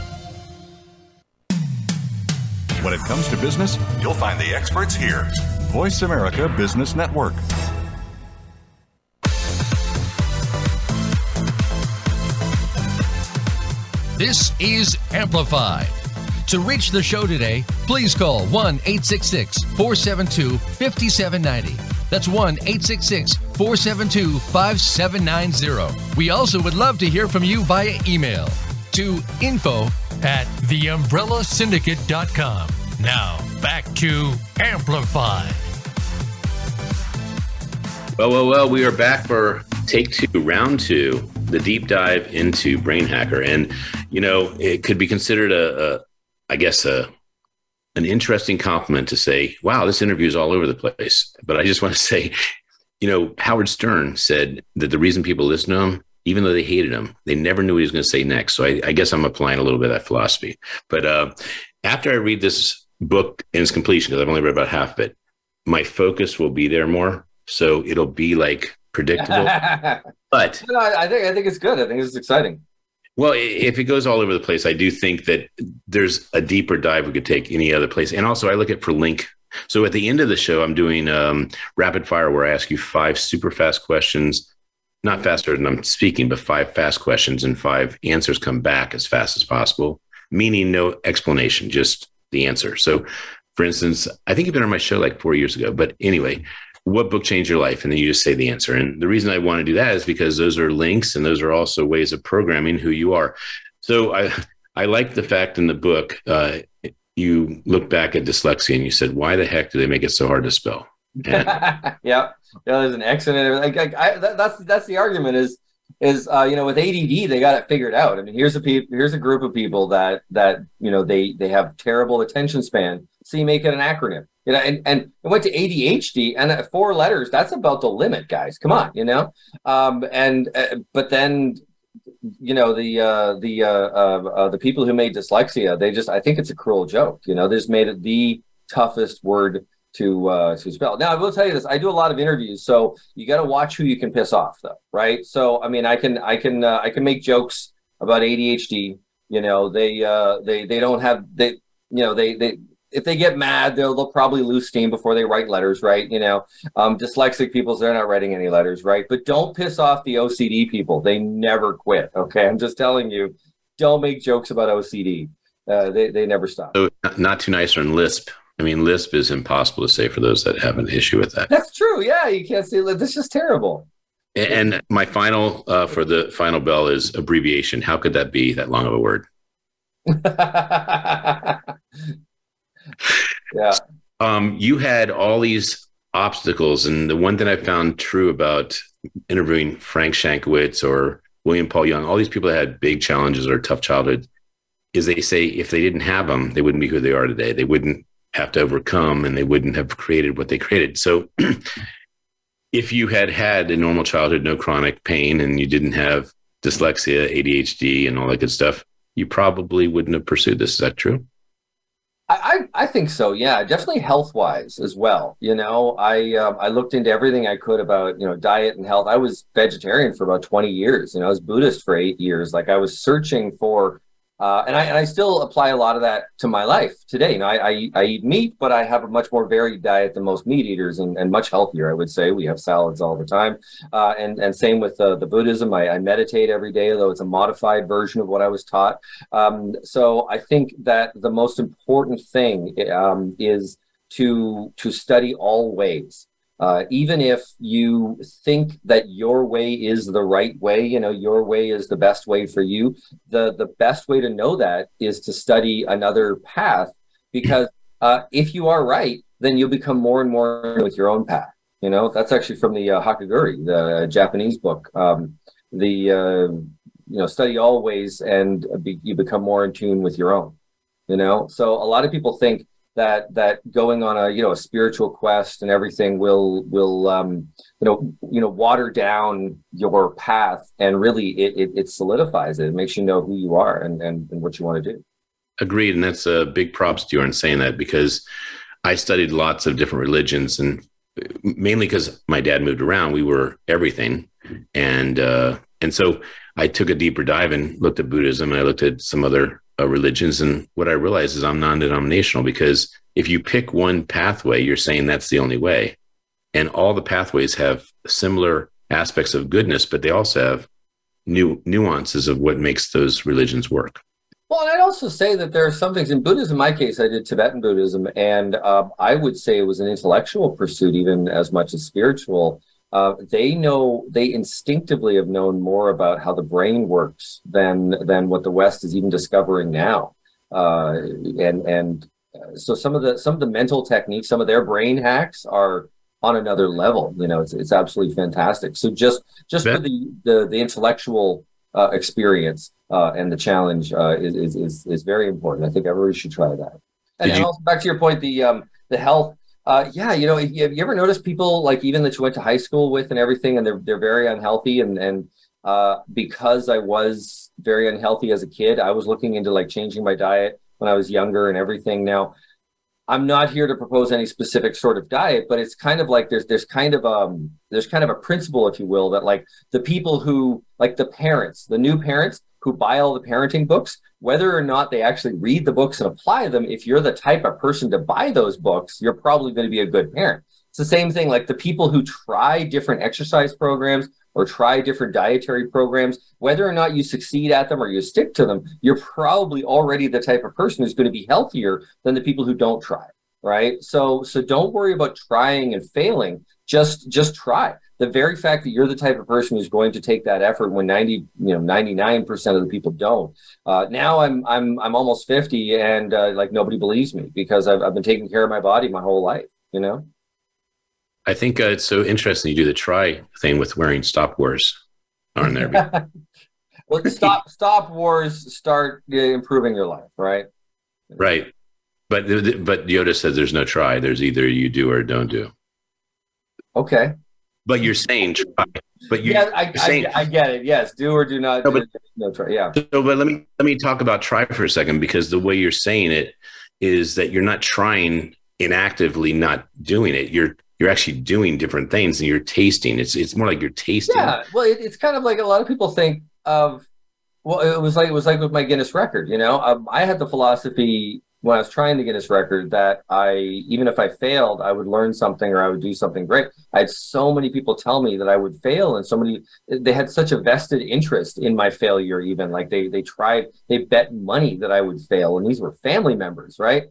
G: When it comes to business, you'll find the experts here. Voice America Business Network.
A: This is Amplified. To reach the show today, please call 1 866 472 5790. That's 1 866 472 5790. We also would love to hear from you via email to info at theumbrellasyndicate.com. Now, back to Amplify.
B: Well, well, well, we are back for take two, round two, the deep dive into Brain Hacker. And, you know, it could be considered a, a I guess, a, an interesting compliment to say, wow, this interview is all over the place. But I just want to [laughs] say, you know, Howard Stern said that the reason people listen to him, even though they hated him, they never knew what he was going to say next. So I, I guess I'm applying a little bit of that philosophy. But uh, after I read this book in its completion, because I've only read about half of it, my focus will be there more. So it'll be like predictable. [laughs] but
C: no, I think I think it's good. I think it's exciting.
B: Well, if it goes all over the place, I do think that there's a deeper dive we could take any other place. And also, I look at for link. So at the end of the show, I'm doing um, rapid fire where I ask you five super fast questions, not faster than I'm speaking, but five fast questions and five answers come back as fast as possible, meaning no explanation, just the answer. So, for instance, I think you've been on my show like four years ago, but anyway, what book changed your life? And then you just say the answer. And the reason i want to do that is because those are links and those are also ways of programming who you are. So i i like the fact in the book uh, you look back at dyslexia and you said why the heck do they make it so hard to spell
C: yeah [laughs] yeah there's an x in it like, like I, that, that's that's the argument is is uh, you know with ADD they got it figured out. I mean here's a pe- here's a group of people that that you know they they have terrible attention span. So you make it an acronym. You know, and, and it went to ADHD and four letters. That's about the limit, guys. Come on, you know. Um, and uh, but then, you know, the uh, the uh, uh, the people who made dyslexia, they just I think it's a cruel joke. You know, they just made it the toughest word to uh, to spell. Now I will tell you this: I do a lot of interviews, so you got to watch who you can piss off, though, right? So I mean, I can I can uh, I can make jokes about ADHD. You know, they uh, they they don't have they you know they they if they get mad, they'll they'll probably lose steam before they write letters, right? You know, um, dyslexic people, they're not writing any letters, right? But don't piss off the OCD people; they never quit. Okay, I'm just telling you, don't make jokes about OCD. Uh, they they never stop.
B: So not too nice on Lisp. I mean, Lisp is impossible to say for those that have an issue with that.
C: That's true. Yeah, you can't say this. Is just terrible.
B: And my final uh, for the final bell is abbreviation. How could that be that long of a word? [laughs]
C: yeah.
B: Um, you had all these obstacles, and the one thing I found true about interviewing Frank Shankwitz or William Paul Young, all these people that had big challenges or tough childhood, is they say if they didn't have them, they wouldn't be who they are today. They wouldn't have to overcome, and they wouldn't have created what they created. So. [clears throat] if you had had a normal childhood, no chronic pain, and you didn't have dyslexia, ADHD, and all that good stuff, you probably wouldn't have pursued this. Is that true?
C: I, I think so. Yeah, definitely health wise as well. You know, I um, I looked into everything I could about you know diet and health. I was vegetarian for about twenty years. You know, I was Buddhist for eight years. Like I was searching for uh, and I and I still apply a lot of that to my life today. You know, I, I, I eat meat, but I have a much more varied diet than most meat eaters, and, and much healthier. I would say we have salads all the time, uh, and and same with uh, the Buddhism. I, I, meditate every day, though it's a modified version of what I was taught. Um, so I think that the most important thing um, is to to study all ways. Uh, even if you think that your way is the right way, you know, your way is the best way for you, the, the best way to know that is to study another path because uh, if you are right, then you'll become more and more with your own path. You know, that's actually from the uh, Harakiri, the Japanese book. Um, the, uh, you know, study all ways and be, you become more in tune with your own, you know? So a lot of people think, that that going on a you know a spiritual quest and everything will will um you know you know water down your path and really it it, it solidifies it. It makes you know who you are and, and and what you want to do.
B: Agreed and that's a big props to you in saying that because i studied lots of different religions and mainly because my dad moved around we were everything. And uh and so i took a deeper dive and looked at buddhism and i looked at some other uh, religions. And what I realize is I'm non denominational because if you pick one pathway, you're saying that's the only way. And all the pathways have similar aspects of goodness, but they also have new nuances of what makes those religions work.
C: Well, and I'd also say that there are some things in Buddhism. In my case, I did Tibetan Buddhism, and uh, I would say it was an intellectual pursuit, even as much as spiritual. Uh, they know they instinctively have known more about how the brain works than than what the West is even discovering now. Uh, and and uh, so some of the some of the mental techniques, some of their brain hacks are on another level. You know, it's it's absolutely fantastic. So just just for the the, the intellectual uh, experience uh, and the challenge uh, is, is is very important. I think everybody should try that. And, and also back to your point, the um, the health uh, yeah, you know, have you ever noticed people like even that you went to high school with and everything, and they're they're very unhealthy, and and uh, because I was very unhealthy as a kid, I was looking into like changing my diet when I was younger and everything. Now, I'm not here to propose any specific sort of diet, but it's kind of like there's there's kind of um there's kind of a principle, if you will, that like the people who like the parents, the new parents who buy all the parenting books, whether or not they actually read the books and apply them, if you're the type of person to buy those books, you're probably going to be a good parent. It's the same thing like the people who try different exercise programs or try different dietary programs, whether or not you succeed at them or you stick to them, you're probably already the type of person who's going to be healthier than the people who don't try. Right. So so don't worry about trying and failing. Just just try. The very fact that you're the type of person who's going to take that effort when 90 you know 99% of the people don't. Uh, now i'm i'm i'm almost 50 and uh, like nobody believes me because I've, I've been taking care of my body my whole life you know?
B: I think uh, it's so interesting you do the try thing with wearing stop wars on there. [laughs]
C: Well stop stop wars start improving your life right?
B: Right. But but yoda says there's no try. There's either you do or don't do
C: okay
B: but you're saying try. But
C: you, yeah, I, saying, I, I, get it. Yes, do or do not. No, but, no try. Yeah.
B: So, but let me let me talk about try for a second because the way you're saying it is that you're not trying inactively, not doing it. You're you're actually doing different things and you're tasting. It's it's more like you're tasting.
C: Yeah. Well, it, it's kind of like a lot of people think of. Well, it was like it was like with my Guinness record. You know, um, I had the philosophy when I was trying to get his record that I, even if I failed, I would learn something or I would do something great. I had so many people tell me that I would fail, and so many they had such a vested interest in my failure. Even like they they tried, they bet money that I would fail, and these were family members, right?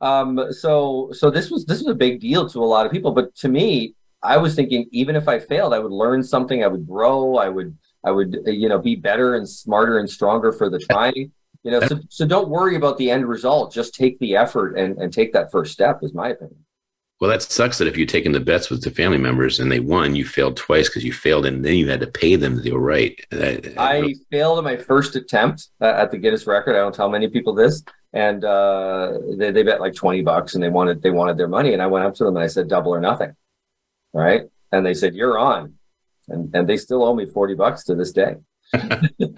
C: Um, so so this was this was a big deal to a lot of people, but to me, I was thinking even if I failed, I would learn something, I would grow, I would I would you know be better and smarter and stronger for the trying. You know, so, so don't worry about the end result. Just take the effort and, and take that first step, is my opinion.
B: Well, that sucks that if you've taken the bets with the family members and they won, you failed twice because you failed and then you had to pay them that they were right.
C: I, I failed in my first attempt at the Guinness record. I don't tell many people this. And uh, they, they bet like 20 bucks and they wanted they wanted their money. And I went up to them and I said, double or nothing. Right. And they said, You're on. And and they still owe me 40 bucks to this day. [laughs] you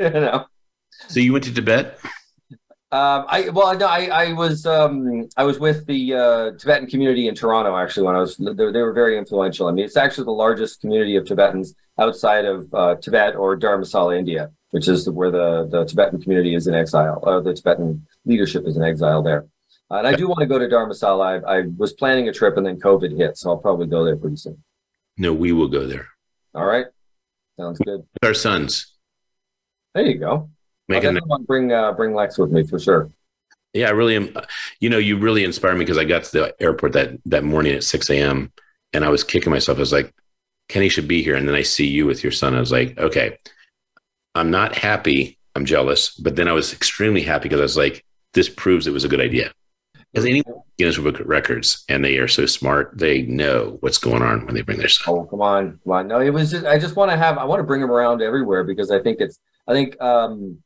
C: know.
B: So you went to Tibet?
C: Um, I well, no, I, I was um, I was with the uh, Tibetan community in Toronto actually when I was they, they, were very influential. I mean, it's actually the largest community of Tibetans outside of uh, Tibet or Dharamsala, India, which is where the the Tibetan community is in exile. Or the Tibetan leadership is in exile there. Uh, and I do want to go to Dharamsala. I, I was planning a trip and then COVID hit, so I'll probably go there pretty soon.
B: No, we will go there.
C: All right, sounds good.
B: Our sons.
C: There you go. Make I'll want bring uh, bring Lex with me for sure.
B: Yeah, I really am. You know, you really inspired me because I got to the airport that that morning at six a.m. and I was kicking myself. I was like, Kenny should be here, and then I see you with your son. I was like, okay, I'm not happy. I'm jealous, but then I was extremely happy because I was like, this proves it was a good idea. Because any Guinness Book Records, and they are so smart, they know what's going on when they bring their son.
C: Oh, come on, come on! No, it was. Just, I just want to have. I want to bring them around everywhere because I think it's. I think um,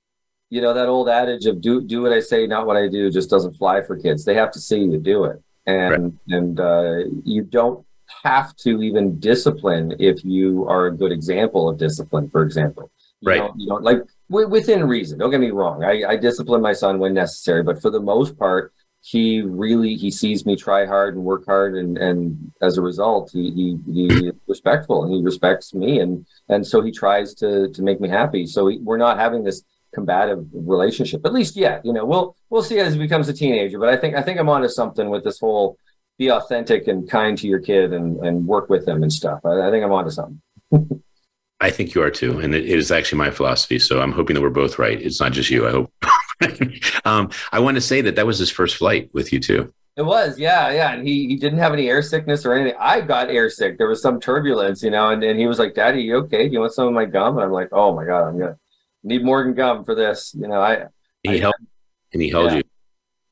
C: you know that old adage of do do what I say, not what I do, just doesn't fly for kids. They have to see you do it, and right. and uh, you don't have to even discipline if you are a good example of discipline. For example, you
B: right?
C: Don't, you don't like w- within reason. Don't get me wrong. I, I discipline my son when necessary, but for the most part, he really he sees me try hard and work hard, and and as a result, he he, he respectful and he respects me, and and so he tries to to make me happy. So he, we're not having this combative relationship. At least yet, you know, we'll we'll see as he becomes a teenager. But I think I think I'm onto something with this whole be authentic and kind to your kid and and work with them and stuff. I, I think I'm onto something. [laughs]
B: I think you are too, and it is actually my philosophy. So I'm hoping that we're both right. It's not just you. I hope. [laughs] um, I want to say that that was his first flight with you too.
C: It was, yeah, yeah. And he he didn't have any air sickness or anything. I got air sick. There was some turbulence, you know, and, and he was like, Daddy, you okay? Do you want some of my gum? And I'm like, Oh my God, I'm gonna need Morgan gum for this. You know, I
B: He
C: I-
B: helped and he held
C: Yeah.
B: you.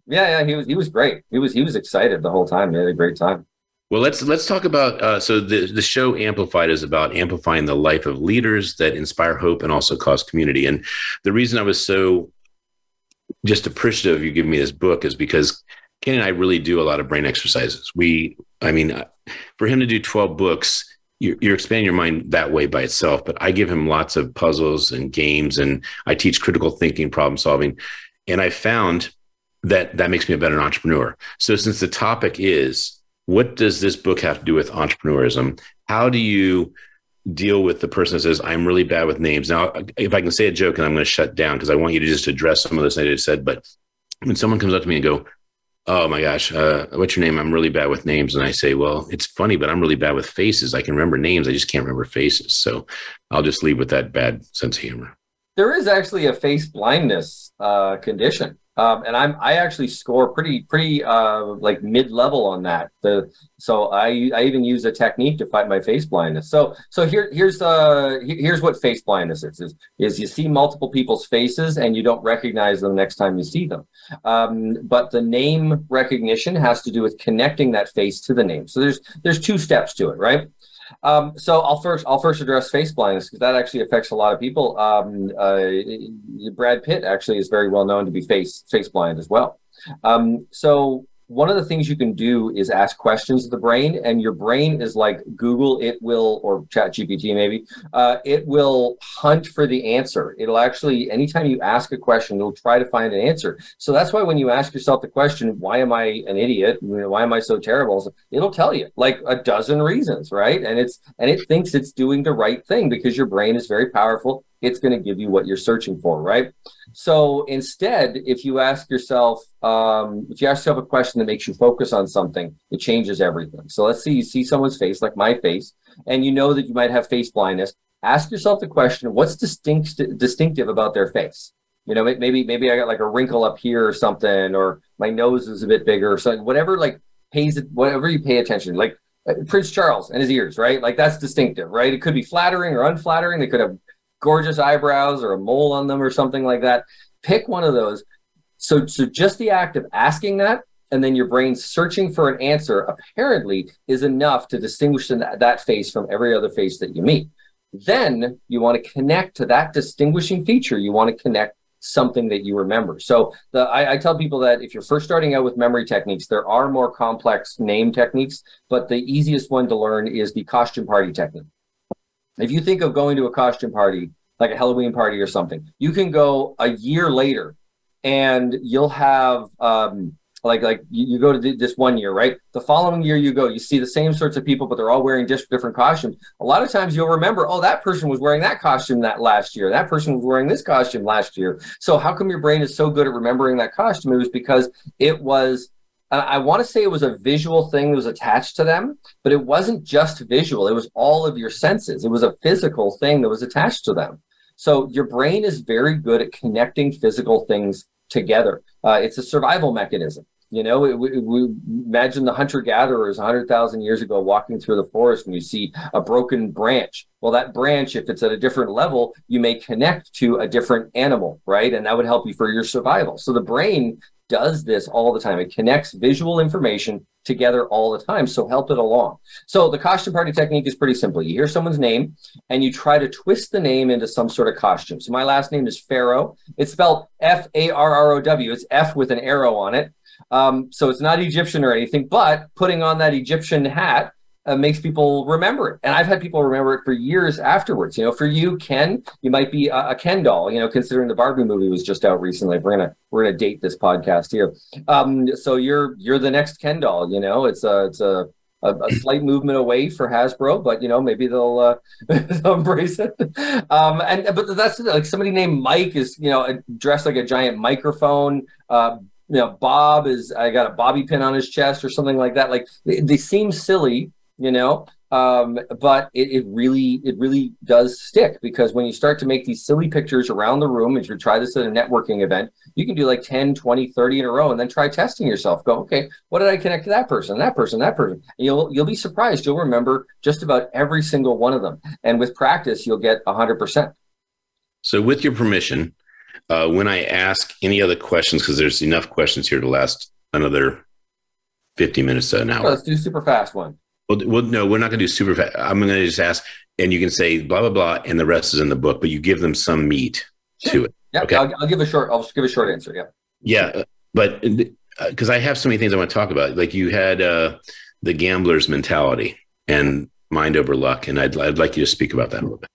C: yeah, yeah, he was he was great. He was he was excited the whole time. He had a great time.
B: Well, let's let's talk about uh, so the the show Amplified is about amplifying the life of leaders that inspire hope and also cause community. And the reason I was so just appreciative of you giving me this book is because Ken and I really do a lot of brain exercises. We, I mean, uh, for him to do twelve books, you're, expanding your mind that way by itself. But I give him lots of puzzles and games, and I teach critical thinking, problem solving, and I found that that makes me a better entrepreneur. So since the topic is what does this book have to do with entrepreneurism? How do you deal with the person that says, I'm really bad with names? Now, if I can say a joke and I'm going to shut down because I want you to just address some of this I just said, but when someone comes up to me and go, Oh my gosh, uh, what's your name? I'm really bad with names. And I say, Well, it's funny, but I'm really bad with faces. I can remember names. I just can't remember faces. So I'll just leave with that bad sense of humor.
C: There is actually a face blindness uh, condition, um, and I'm I actually score pretty pretty uh, like mid level on that. The so I I even use a technique to fight my face blindness. So so here here's uh here's what face blindness is is is you see multiple people's faces and you don't recognize them next time you see them. Um, but the name recognition has to do with connecting that face to the name. So there's there's two steps to it, right? Um, so I'll first I'll first address face blindness because that actually affects a lot of people. Um, uh, Brad Pitt actually is very well known to be face face blind as well. Um, so one of the things you can do is ask questions of the brain, and your brain is like Google. It will or Chat GPT maybe. Uh, it will hunt for the answer. It'll actually anytime you ask a question, it'll try to find an answer. So that's why when you ask yourself the question, "Why am I an idiot? Why am I so terrible?" It'll tell you like a dozen reasons, right? And it's and it thinks it's doing the right thing because your brain is very powerful. It's going to give you what you're searching for, right? So instead, if you ask yourself, um, if you ask yourself a question that makes you focus on something, it changes everything. So let's say you see someone's face, like my face, and you know that you might have face blindness. Ask yourself the question: What's distinct distinctive about their face? You know, maybe maybe I got like a wrinkle up here or something, or my nose is a bit bigger, or something. Whatever, like pays whatever you pay attention, like uh, Prince Charles and his ears, right? Like that's distinctive, right? It could be flattering or unflattering. They could have gorgeous eyebrows or a mole on them or something like that. Pick one of those. So, so just the act of asking that, and then your brain searching for an answer, apparently is enough to distinguish that, that face from every other face that you meet. Then you want to connect to that distinguishing feature. You want to connect something that you remember. So the, I, I tell people that if you're first starting out with memory techniques, there are more complex name techniques, but the easiest one to learn is the costume party technique. If you think of going to a costume party, like a Halloween party or something, you can go a year later and you'll have um, like like you, you go to th- this one year, right? The following year you go, you see the same sorts of people, but they're all wearing just different costumes. A lot of times you'll remember, oh, that person was wearing that costume that last year. That person was wearing this costume last year. So how come your brain is so good at remembering that costume? It was because it was I- want to say it was a visual thing that was attached to them, but it wasn't just visual. It was all of your senses. It was a physical thing that was attached to them. So your brain is very good at connecting physical things together. Uh, it's a survival mechanism. You know, we, we imagine the hunter gatherers 100,000 years ago walking through the forest and you see a broken branch. Well, that branch, if it's at a different level, you may connect to a different animal, right? And that would help you for your survival. So the brain does this all the time. It connects visual information together all the time. So help it along. So the costume party technique is pretty simple. You hear someone's name and you try to twist the name into some sort of costume. So my last name is Farrow. It's spelled F A R R O W. It's F with an arrow on it. Um, so it's not Egyptian or anything, but putting on that Egyptian hat uh, makes people remember it. And I've had people remember it for years afterwards. You know, for you, Ken, you might be a, a Ken doll. You know, considering the Barbie movie was just out recently. We're gonna we're gonna date this podcast here. Um, so you're you're the next Ken doll. You know, it's a it's a a, a slight movement away for Hasbro, but you know maybe they'll, uh, [laughs] they'll embrace it. Um, and but that's like somebody named Mike is you know dressed like a giant microphone. Uh, you know, Bob is I got a bobby pin on his chest or something like that. Like they, they seem silly, you know, um, but it, it really it really does stick because when you start to make these silly pictures around the room if you try this at a networking event you can do like 10 20 30 in a row and then try testing yourself. Go okay what did i connect to that person that person that person? And you'll you'll be surprised. You'll remember just about every single one of them. And with practice you'll get 100%
B: so with your permission uh, when i ask any other questions because there's enough questions here to last another 50 minutes to an hour.
C: Let's do super fast one
B: well, well, no, we're not going to do super fast. I'm going to just ask, and you can say blah blah blah, and the rest is in the book. But you give them some meat to it.
C: Yeah, okay. I'll, I'll, give a short. I'll give a short answer. Yeah.
B: Yeah, uh, but because uh, I have so many things I want to talk about. Like you had uh, the gambler's mentality and mind over luck, and I'd I'd like you to speak about that a little bit.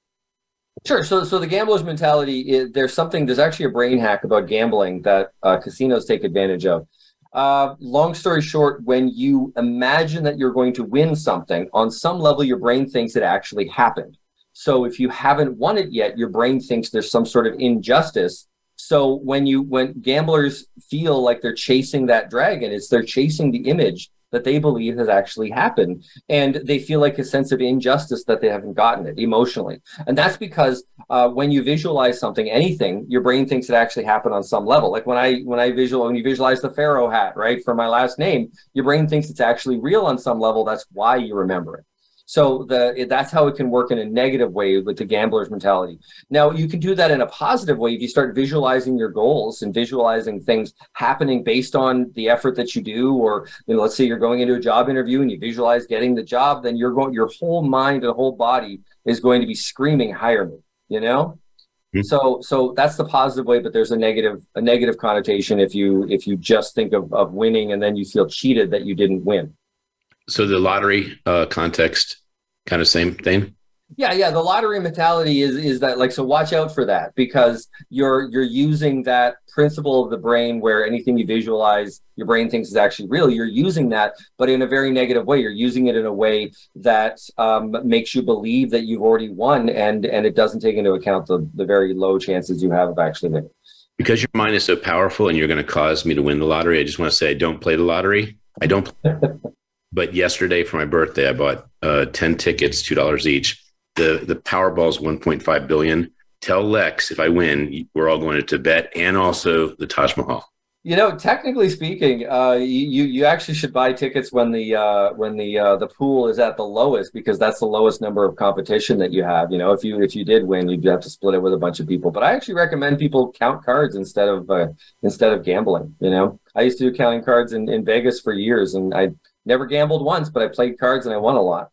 C: Sure. So, so the gambler's mentality. Is, there's something. There's actually a brain hack about gambling that uh, casinos take advantage of. Uh, long story short, when you imagine that you're going to win something, on some level, your brain thinks it actually happened. So if you haven't won it yet, your brain thinks there's some sort of injustice. So when you when gamblers feel like they're chasing that dragon, it's they're chasing the image that they believe has actually happened. And they feel like a sense of injustice that they haven't gotten it emotionally. And that's because uh, when you visualize something, anything, your brain thinks it actually happened on some level. Like when I when I visual when you visualize the pharaoh hat, right, for my last name, your brain thinks it's actually real on some level. That's why you remember it. So the that's how it can work in a negative way with the gambler's mentality. Now you can do that in a positive way if you start visualizing your goals and visualizing things happening based on the effort that you do, or you know, let's say you're going into a job interview and you visualize getting the job, then you're going your whole mind and whole body is going to be screaming hire me, you know? Mm-hmm. So so that's the positive way, but there's a negative a negative connotation if you if you just think of, of winning and then you feel cheated that you didn't win
B: so the lottery uh, context, kind of same thing.
C: Yeah, yeah. The lottery mentality is is that like so. Watch out for that because you're you're using that principle of the brain where anything you visualize, your brain thinks is actually real. You're using that, but in a very negative way. You're using it in a way that um, makes you believe that you've already won, and and it doesn't take into account the the very low chances you have of actually winning.
B: Because your mind is so powerful, and you're going to cause me to win the lottery. I just want to say, I don't play the lottery. I don't. [laughs] But yesterday for my birthday, I bought uh, 10 tickets, $2 each. The, the Powerball is 1.5 billion. Tell Lex if I win, we're all going to Tibet and also the Taj Mahal.
C: You know, technically speaking, uh, you you actually should buy tickets when the uh, when the uh, the pool is at the lowest because that's the lowest number of competition that you have. You know, if you if you did win, you'd have to split it with a bunch of people. But I actually recommend people count cards instead of uh, instead of gambling. You know, I used to do counting cards in, in Vegas for years, and I Never gambled once, but I played cards and I won a lot.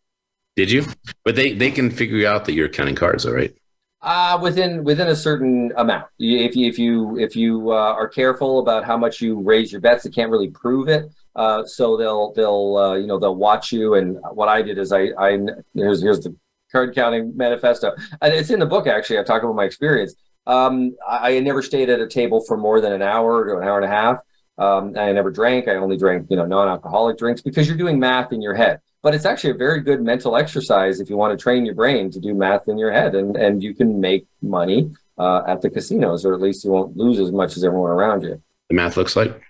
B: Did you? But they they can figure out that you're counting cards, all right?
C: Uh, within within a certain amount. If you if you if you uh, are careful about how much you raise your bets, they can't really prove it. Uh, so they'll they'll uh, you know they'll watch you. And what I did is I I here's here's the card counting manifesto, and it's in the book actually. I talk about my experience. Um, I, I never stayed at a table for more than an hour to an hour and a half. Um, I never drank. I only drank, you know, non-alcoholic drinks because you're doing math in your head. But it's actually a very good mental exercise if you want to train your brain to do math in your head, and and you can make money uh, at the casinos, or at least you won't lose as much as everyone around you.
B: The math looks like.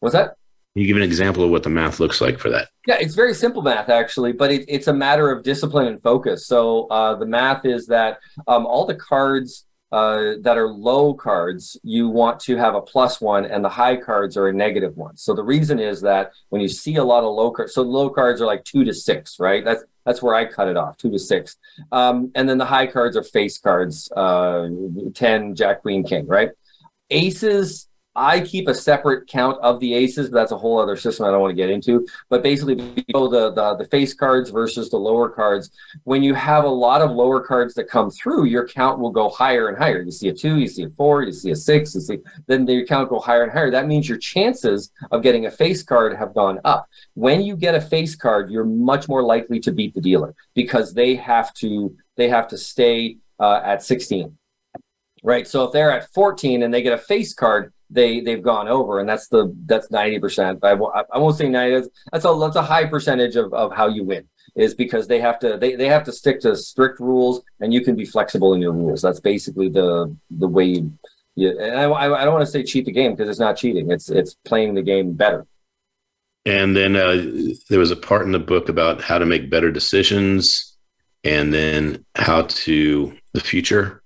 C: What's that?
B: Can you give an example of what the math looks like for that?
C: Yeah, it's very simple math actually, but it, it's a matter of discipline and focus. So uh, the math is that um, all the cards uh, that are low cards, you want to have a plus one, and the high cards are a negative one. So the reason is that when you see a lot of low cards, so low cards are like two to six, right? That's that's where I cut it off, two to six. Um, and then the high cards are face cards, uh, 10, Jack, Queen, King, right? Aces I keep a separate count of the aces, but that's a whole other system I don't want to get into. But basically, the, the the face cards versus the lower cards. When you have a lot of lower cards that come through, your count will go higher and higher. You see a two, you see a four, you see a six, you see then your count go higher and higher. That means your chances of getting a face card have gone up. When you get a face card, you're much more likely to beat the dealer because they have to they have to stay uh, at 16 right? So if they're at 14 and they get a face card, they they've gone over, and that's the that's 90 percent. I, I won't say 90. That's a that's a high percentage of, of how you win is because they have to they, they have to stick to strict rules, and you can be flexible in your rules. That's basically the the way you. you and I, I don't want to say cheat the game because it's not cheating. It's it's playing the game better.
B: And then uh, there was a part in the book about how to make better decisions and then how to the future.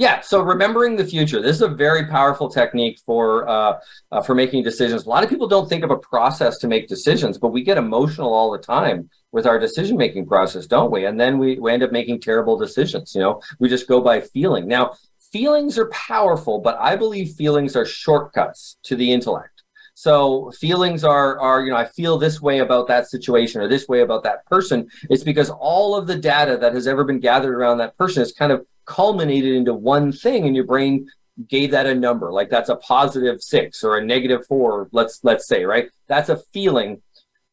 C: Yeah, so remembering the future. This is a very powerful technique for uh, uh, for making decisions. A lot of people don't think of a process to make decisions, but we get emotional all the time with our decision making process, don't we? And then we, we end up making terrible decisions. You know, we just go by feeling. Now, feelings are powerful, but I believe feelings are shortcuts to the intellect. So feelings are are you know I feel this way about that situation or this way about that person. It's because all of the data that has ever been gathered around that person is kind of culminated into one thing, and your brain gave that a number. Like that's a positive six or a negative four. Let's let's say right. That's a feeling.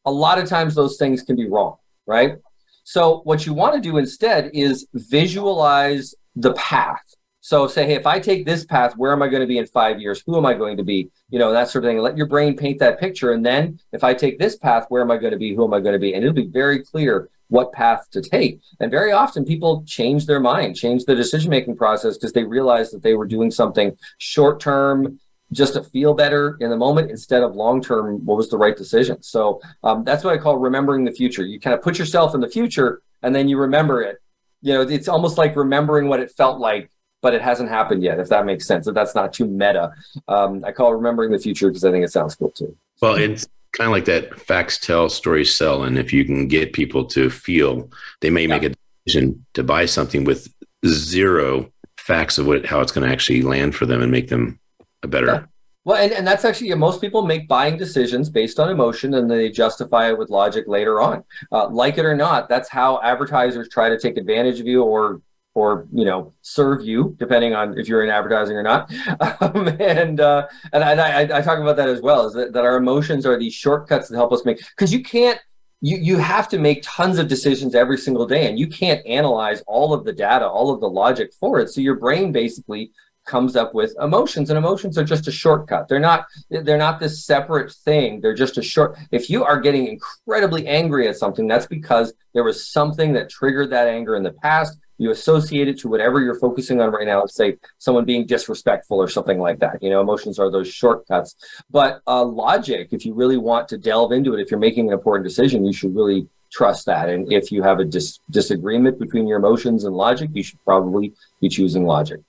C: A lot of times those things can be wrong, right? So what you want to do instead is visualize the path. So say, hey, if I take this path, where am I going to be in five years? Who am I going to be? You know, that sort of thing. Let your brain paint that picture. And then if I take this path, where am I going to be? Who am I going to be? And it'll be very clear what path to take. And very often people change their mind, change the decision making process because they realize that they were doing something short term just to feel better in the moment instead of long term what was the right decision so um, that's what i call remembering the future you kind of put yourself in the future and then you remember it you know it's almost like remembering what it felt like but it hasn't happened yet, if that makes sense. If that's not too meta. Um, I call remembering the future because I think it sounds cool too.
B: Well, it's kind of like that facts tell, stories sell. And if you can get people to feel, they may yeah. make a decision to buy something with zero facts of what how it's going to actually land for them and make them a better.
C: Yeah. Well, and, and that's actually, most people make buying decisions based on emotion and they justify it with logic later on. Uh, like it or not, that's how advertisers try to take advantage of you or or you know serve you depending on if you're in advertising or not. [laughs] Um, and uh, and I, I, I, talk about that as well is that, that our emotions are these shortcuts that help us make because you can't you you have to make tons of decisions every single day and you can't analyze all of the data all of the logic for it. So your brain basically comes up with emotions and emotions are just a shortcut. They're not they're not this separate thing. They're just a short if you are getting incredibly angry at something that's because there was something that triggered that anger in the past you associate it to whatever you're focusing on right now. Let's say someone being disrespectful or something like that. You know, emotions are those shortcuts. But uh, logic, if you really want to delve into it, if you're making an important decision, you should really trust that. And if you have a dis- disagreement between your emotions and logic, you should probably be choosing logic.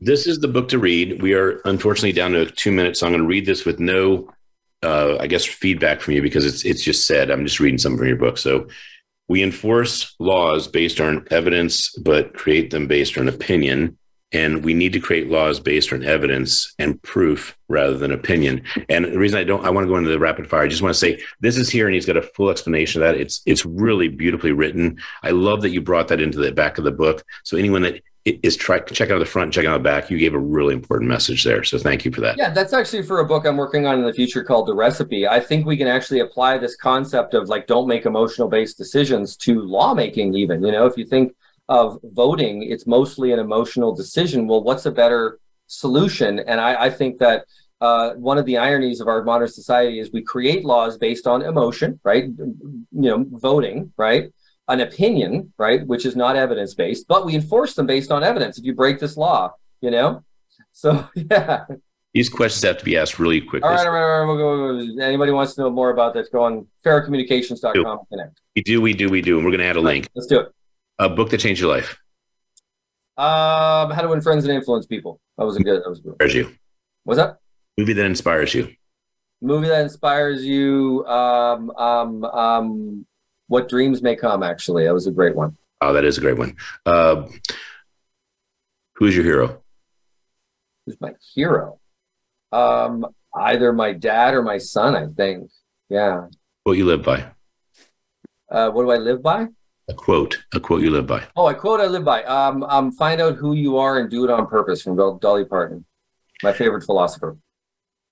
B: This is the book to read. We are unfortunately down to two minutes, so I'm going to read this with no, uh, I guess, feedback from you because it's it's just said. I'm just reading something from your book. So we enforce laws based on evidence, but create them based on opinion. And we need to create laws based on evidence and proof rather than opinion. And the reason I don't, I want to go into the rapid fire. I just want to say this is here, and he's got a full explanation of that. It's it's really beautifully written. I love that you brought that into the back of the book. So anyone that is try check out the front, check out the back. You gave a really important message there, so thank you for that.
C: Yeah, that's actually for a book I'm working on in the future called The Recipe. I think we can actually apply this concept of like don't make emotional based decisions to lawmaking. Even you know, if you think of voting, it's mostly an emotional decision. Well, what's a better solution? And I, I think that uh, one of the ironies of our modern society is we create laws based on emotion, right? You know, voting, right? An opinion, right, which is not evidence based, but we enforce them based on evidence. If you break this law, you know, so [laughs] yeah.
B: These questions have to be asked really quickly.
C: All right, all right, all right. We'll go, anybody wants to know more about this, go on farrowcommunications.com. Connect.
B: We do, we do, we do. And we're going to add a link.
C: Let's do it.
B: A book that changed your life.
C: Um, How to Win Friends and Influence People. That was a good. That was good.
B: Inspires you.
C: What's that?
B: Movie that inspires you.
C: Movie that inspires you. Um, um, um, what Dreams May Come, actually. That was a great one.
B: Oh, that is a great one. Uh, who's your hero?
C: Who's my hero? Um, either my dad or my son, I think. Yeah.
B: What you live by?
C: Uh, what do I live by?
B: A quote. A quote you live by.
C: Oh, a quote I live by. Um, um, find out who you are and do it on purpose from Dolly Parton, my favorite philosopher.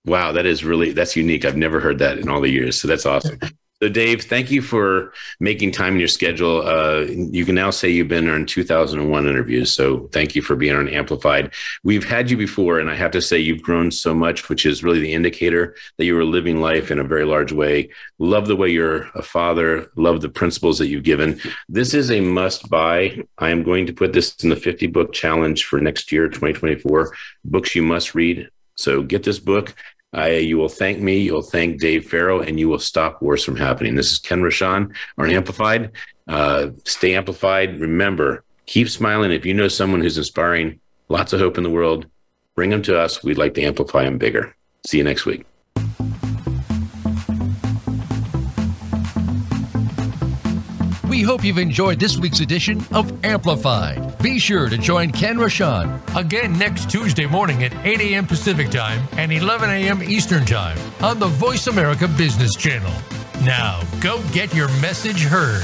B: Wow, that is really that's unique. I've never heard that in all the years. So that's awesome. [laughs] So, Dave, thank you for making time in your schedule. Uh, you can now say you've been on 2001 interviews. So, thank you for being on Amplified. We've had you before, and I have to say you've grown so much, which is really the indicator that you are living life in a very large way. Love the way you're a father, love the principles that you've given. This is a must buy. I am going to put this in the 50 book challenge for next year, 2024. Books you must read. So, get this book I, you will thank me, you'll thank Dave Farrow, and you will stop wars from happening. This is Ken Rochon on Amplified. Uh, stay amplified. Remember, keep smiling. If you know someone who's inspiring, lots of hope in the world, bring them to us. We'd like to amplify them bigger. See you next week.
H: We hope you've enjoyed this week's edition of Amplified. Be sure to join Ken Rochon
A: again next Tuesday morning at 8 a.m. Pacific Time and 11 a.m. Eastern Time on the Voice America Business Channel. Now, go get your message heard.